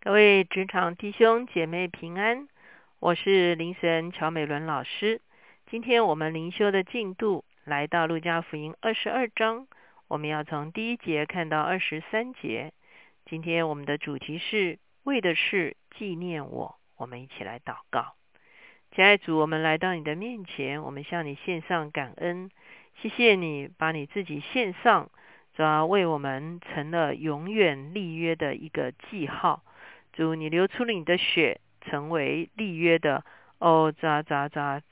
各位职场弟兄姐妹平安，我是灵神乔美伦老师。今天我们灵修的进度来到路加福音二十二章，我们要从第一节看到二十三节。今天我们的主题是为的是纪念我，我们一起来祷告。亲爱的主，我们来到你的面前，我们向你献上感恩，谢谢你把你自己献上，主要为我们成了永远立约的一个记号。主，你流出了你的血，成为立约的哦，咋咋咋，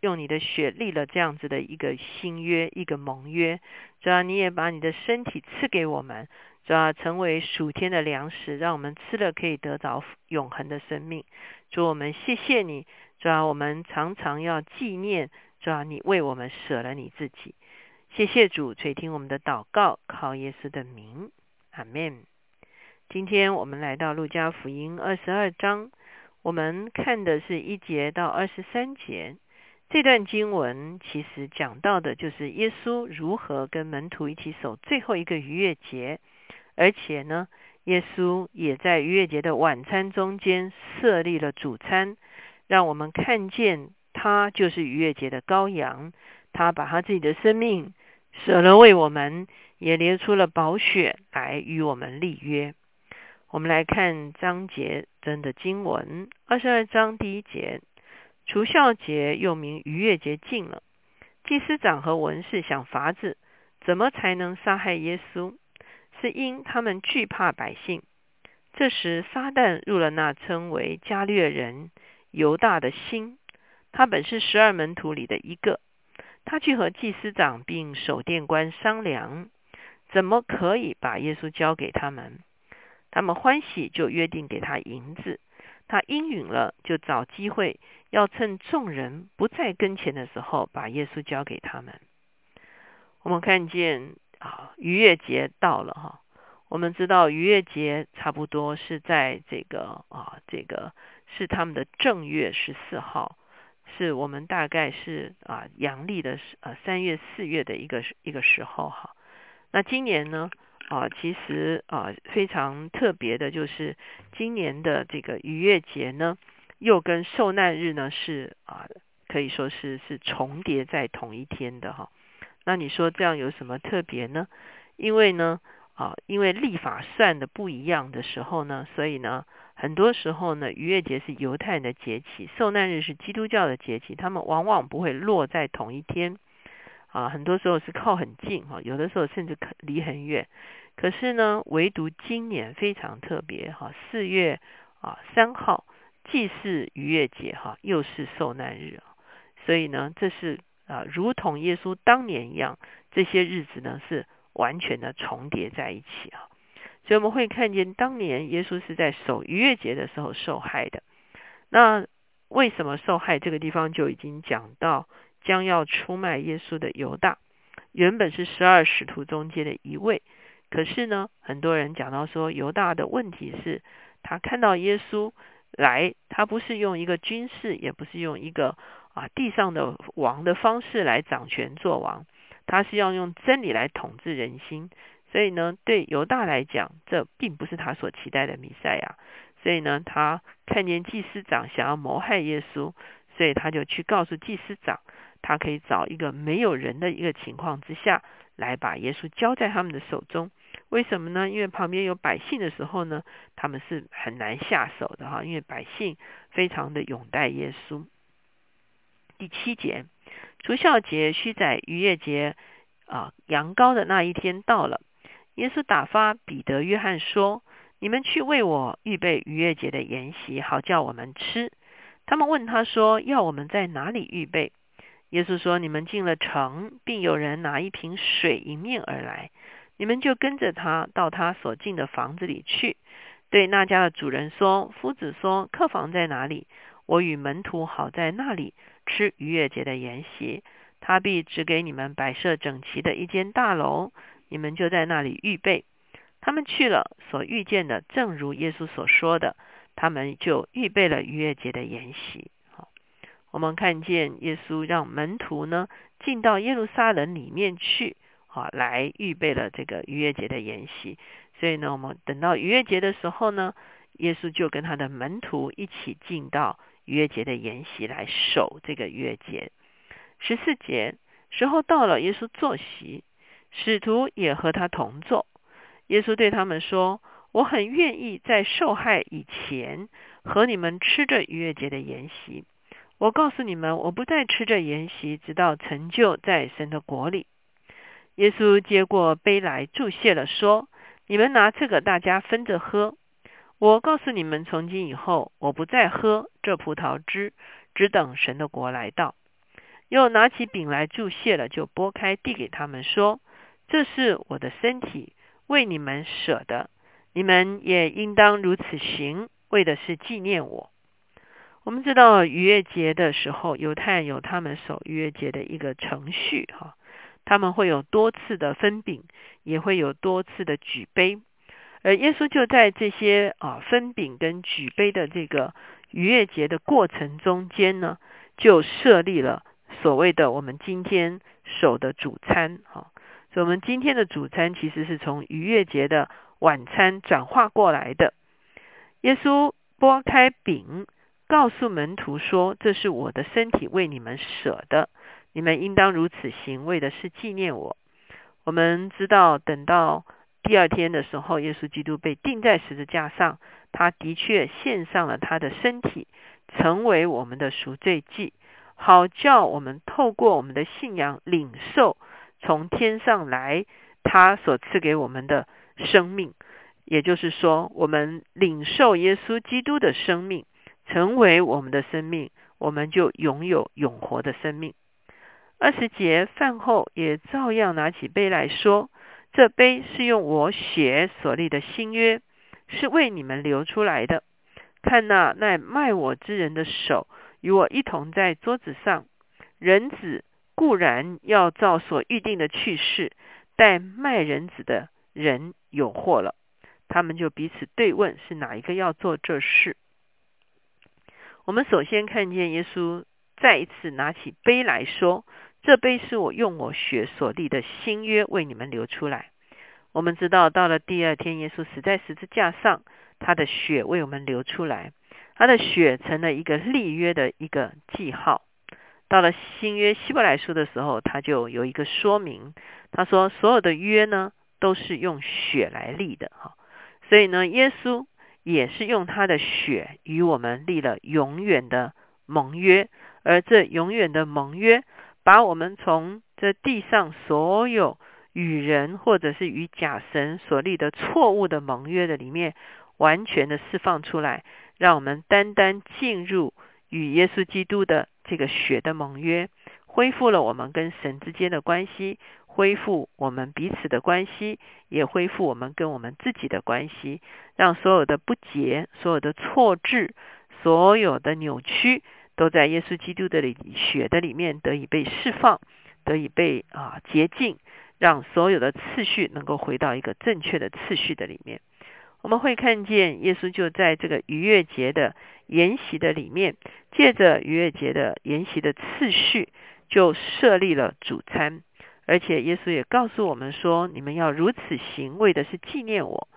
用你的血立了这样子的一个新约，一个盟约。主要你也把你的身体赐给我们，主要成为属天的粮食，让我们吃了可以得着永恒的生命。主，我们谢谢你。主要我们常常要纪念，主要你为我们舍了你自己。谢谢主垂听我们的祷告，靠耶稣的名，阿门。今天我们来到路加福音二十二章，我们看的是一节到二十三节。这段经文其实讲到的就是耶稣如何跟门徒一起守最后一个逾越节，而且呢，耶稣也在逾越节的晚餐中间设立了主餐，让我们看见他就是逾越节的羔羊，他把他自己的生命舍了为我们，也流出了宝血来与我们立约。我们来看章节真的经文，二十二章第一节，除孝节又名逾越节近了，祭司长和文士想法子，怎么才能杀害耶稣？是因他们惧怕百姓。这时撒旦入了那称为加略人犹大的心，他本是十二门徒里的一个，他去和祭司长并守殿官商量，怎么可以把耶稣交给他们。他们欢喜，就约定给他银子。他应允了，就找机会，要趁众人不在跟前的时候，把耶稣交给他们。我们看见啊，逾越节到了哈。我们知道逾越节差不多是在这个啊，这个是他们的正月十四号，是我们大概是啊阳历的呃三月四月的一个一个时候哈。那今年呢？啊，其实啊，非常特别的，就是今年的这个逾越节呢，又跟受难日呢是啊，可以说是是重叠在同一天的哈。那你说这样有什么特别呢？因为呢，啊，因为历法算的不一样的时候呢，所以呢，很多时候呢，逾越节是犹太人的节气，受难日是基督教的节气，他们往往不会落在同一天。啊，很多时候是靠很近哈，有的时候甚至离很远。可是呢，唯独今年非常特别哈，四月啊三号既是逾越节哈，又是受难日，所以呢，这是啊如同耶稣当年一样，这些日子呢是完全的重叠在一起啊。所以我们会看见当年耶稣是在守逾越节的时候受害的。那为什么受害？这个地方就已经讲到。将要出卖耶稣的犹大，原本是十二使徒中间的一位。可是呢，很多人讲到说，犹大的问题是，他看到耶稣来，他不是用一个军事，也不是用一个啊地上的王的方式来掌权做王，他是要用真理来统治人心。所以呢，对犹大来讲，这并不是他所期待的弥赛亚。所以呢，他看见祭司长想要谋害耶稣，所以他就去告诉祭司长。他可以找一个没有人的一个情况之下来把耶稣交在他们的手中，为什么呢？因为旁边有百姓的时候呢，他们是很难下手的哈，因为百姓非常的拥戴耶稣。第七节，除孝节、须宰、逾越节啊，羊羔的那一天到了，耶稣打发彼得、约翰说：“你们去为我预备逾越节的筵席，好叫我们吃。”他们问他说：“要我们在哪里预备？”耶稣说：“你们进了城，并有人拿一瓶水迎面而来，你们就跟着他到他所进的房子里去，对那家的主人说：‘夫子说，客房在哪里？我与门徒好在那里吃逾越节的筵席。他必指给你们摆设整齐的一间大楼，你们就在那里预备。’他们去了，所遇见的正如耶稣所说的，他们就预备了逾越节的筵席。”我们看见耶稣让门徒呢进到耶路撒冷里面去，啊，来预备了这个逾越节的筵席。所以呢，我们等到逾越节的时候呢，耶稣就跟他的门徒一起进到逾越节的筵席来守这个逾越节。十四节时候到了，耶稣坐席，使徒也和他同坐。耶稣对他们说：“我很愿意在受害以前和你们吃着逾越节的筵席。我告诉你们，我不再吃着筵席，直到成就在神的国里。”耶稣接过杯来注谢了，说：“你们拿这个，大家分着喝。我告诉你们，从今以后，我不再喝这葡萄汁，只等神的国来到。”又拿起饼来注谢了，就拨开递给他们，说：“这是我的身体。”为你们舍的，你们也应当如此行，为的是纪念我。我们知道逾越节的时候，犹太人有他们守逾越节的一个程序，哈，他们会有多次的分饼，也会有多次的举杯。而耶稣就在这些啊分饼跟举杯的这个逾越节的过程中间呢，就设立了所谓的我们今天守的主餐，哈。所以，我们今天的主餐其实是从逾越节的晚餐转化过来的。耶稣拨开饼，告诉门徒说：“这是我的身体，为你们舍的，你们应当如此行，为的是纪念我。”我们知道，等到第二天的时候，耶稣基督被钉在十字架上，他的确献上了他的身体，成为我们的赎罪祭，好叫我们透过我们的信仰领受。从天上来，他所赐给我们的生命，也就是说，我们领受耶稣基督的生命，成为我们的生命，我们就拥有永活的生命。二十节饭后也照样拿起杯来说：“这杯是用我血所立的新约，是为你们流出来的。看那那卖我之人的手与我一同在桌子上，人子。”固然要照所预定的去世，但卖人子的人有祸了。他们就彼此对问，是哪一个要做这事？我们首先看见耶稣再一次拿起杯来说：“这杯是我用我血所立的新约，为你们流出来。”我们知道，到了第二天，耶稣死在十字架上，他的血为我们流出来，他的血成了一个立约的一个记号。到了新约希伯来书的时候，他就有一个说明。他说，所有的约呢，都是用血来立的，哈。所以呢，耶稣也是用他的血与我们立了永远的盟约。而这永远的盟约，把我们从这地上所有与人或者是与假神所立的错误的盟约的里面，完全的释放出来，让我们单单进入与耶稣基督的。这个血的盟约恢复了我们跟神之间的关系，恢复我们彼此的关系，也恢复我们跟我们自己的关系，让所有的不洁、所有的错置、所有的扭曲，都在耶稣基督的里血的里面得以被释放，得以被啊洁净，让所有的次序能够回到一个正确的次序的里面。我们会看见耶稣就在这个逾越节的筵席的里面，借着逾越节的筵席的次序，就设立了主餐，而且耶稣也告诉我们说：“你们要如此行，为的是纪念我。”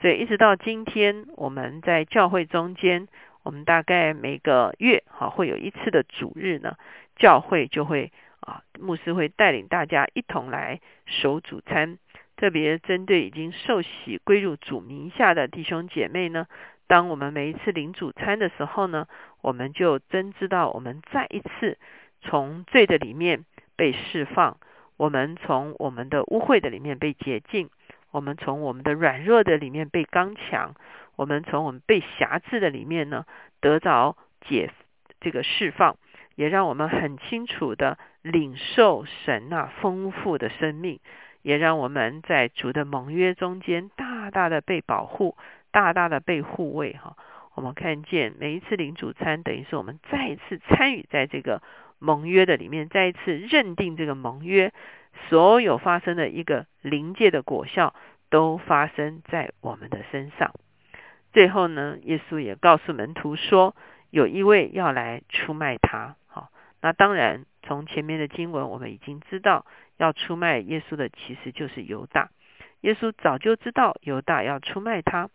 所以一直到今天，我们在教会中间，我们大概每个月哈会有一次的主日呢，教会就会啊牧师会带领大家一同来守主餐。特别针对已经受洗归入主名下的弟兄姐妹呢，当我们每一次领主餐的时候呢，我们就真知道我们再一次从罪的里面被释放，我们从我们的污秽的里面被洁净，我们从我们的软弱的里面被刚强，我们从我们被辖制的里面呢得着解这个释放，也让我们很清楚的领受神那丰富的生命。也让我们在主的盟约中间大大的被保护，大大的被护卫哈。我们看见每一次领主餐，等于是我们再一次参与在这个盟约的里面，再一次认定这个盟约，所有发生的一个临界的果效，都发生在我们的身上。最后呢，耶稣也告诉门徒说，有一位要来出卖他。好，那当然从前面的经文我们已经知道。要出卖耶稣的其实就是犹大。耶稣早就知道犹大要出卖他，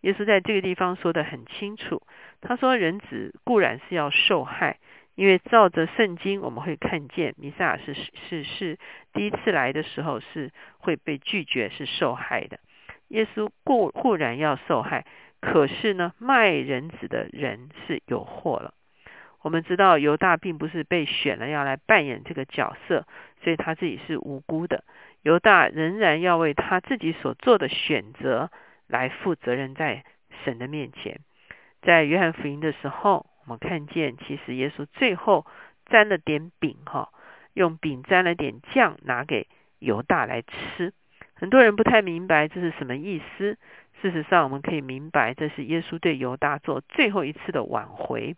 耶稣在这个地方说的很清楚，他说人子固然是要受害，因为照着圣经我们会看见弥赛亚是是是第一次来的时候是会被拒绝是受害的。耶稣固固然要受害，可是呢卖人子的人是有祸了。我们知道犹大并不是被选了要来扮演这个角色，所以他自己是无辜的。犹大仍然要为他自己所做的选择来负责任，在神的面前。在约翰福音的时候，我们看见其实耶稣最后沾了点饼，哈，用饼沾了点酱，拿给犹大来吃。很多人不太明白这是什么意思。事实上，我们可以明白，这是耶稣对犹大做最后一次的挽回。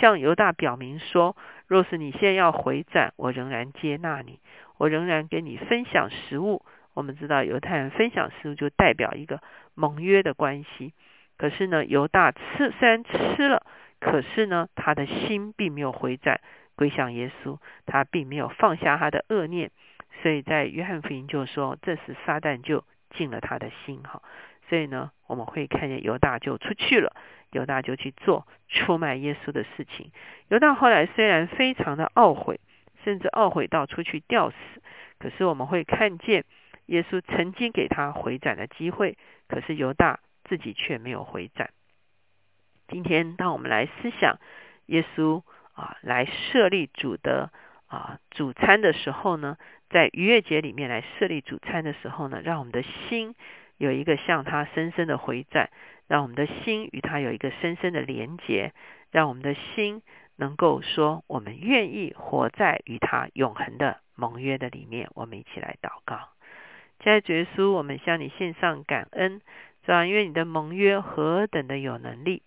向犹大表明说：“若是你现在要回转，我仍然接纳你，我仍然跟你分享食物。我们知道犹太人分享食物就代表一个盟约的关系。可是呢，犹大吃虽然吃了，可是呢，他的心并没有回转归向耶稣，他并没有放下他的恶念。所以在约翰福音就说，这时撒旦就进了他的心。哈，所以呢，我们会看见犹大就出去了。”犹大就去做出卖耶稣的事情。犹大后来虽然非常的懊悔，甚至懊悔到出去吊死，可是我们会看见耶稣曾经给他回转的机会，可是犹大自己却没有回转。今天当我们来思想耶稣啊来设立主的啊主餐的时候呢，在逾越节里面来设立主餐的时候呢，让我们的心有一个向他深深的回转。让我们的心与他有一个深深的连结，让我们的心能够说，我们愿意活在与他永恒的盟约的里面。我们一起来祷告，亲爱的耶稣，我们向你献上感恩，是吧？因为你的盟约何等的有能力，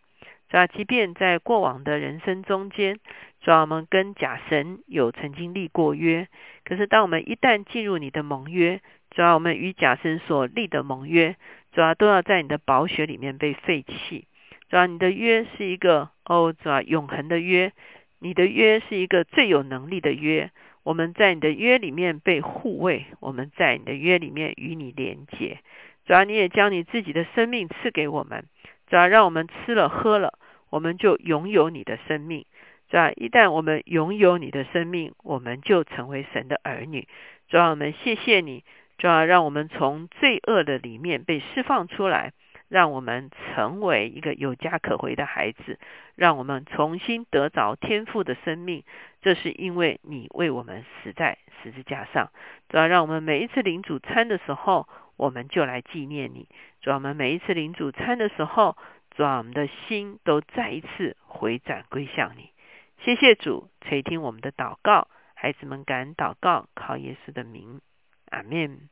主要？即便在过往的人生中间，主要我们跟假神有曾经立过约，可是当我们一旦进入你的盟约，主要我们与假神所立的盟约。主要都要在你的宝血里面被废弃。主要你的约是一个哦，主要永恒的约。你的约是一个最有能力的约。我们在你的约里面被护卫，我们在你的约里面与你连结。主要你也将你自己的生命赐给我们。主要让我们吃了喝了，我们就拥有你的生命。主要一旦我们拥有你的生命，我们就成为神的儿女。主要我们谢谢你。就要让我们从罪恶的里面被释放出来，让我们成为一个有家可回的孩子，让我们重新得着天赋的生命。这是因为你为我们死在十字架上。主要让我们每一次领主餐的时候，我们就来纪念你。主我们每一次领主餐的时候，主我们的心都再一次回转归向你。谢谢主垂听我们的祷告，孩子们敢祷告，靠耶稣的名。阿面，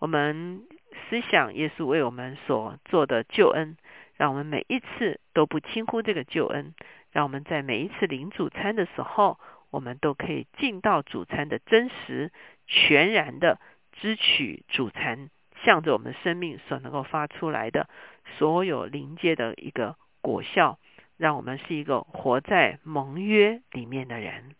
我们思想耶稣为我们所做的救恩，让我们每一次都不轻忽这个救恩，让我们在每一次领主餐的时候，我们都可以尽到主餐的真实、全然的支取主餐，向着我们生命所能够发出来的所有临界的一个果效，让我们是一个活在盟约里面的人。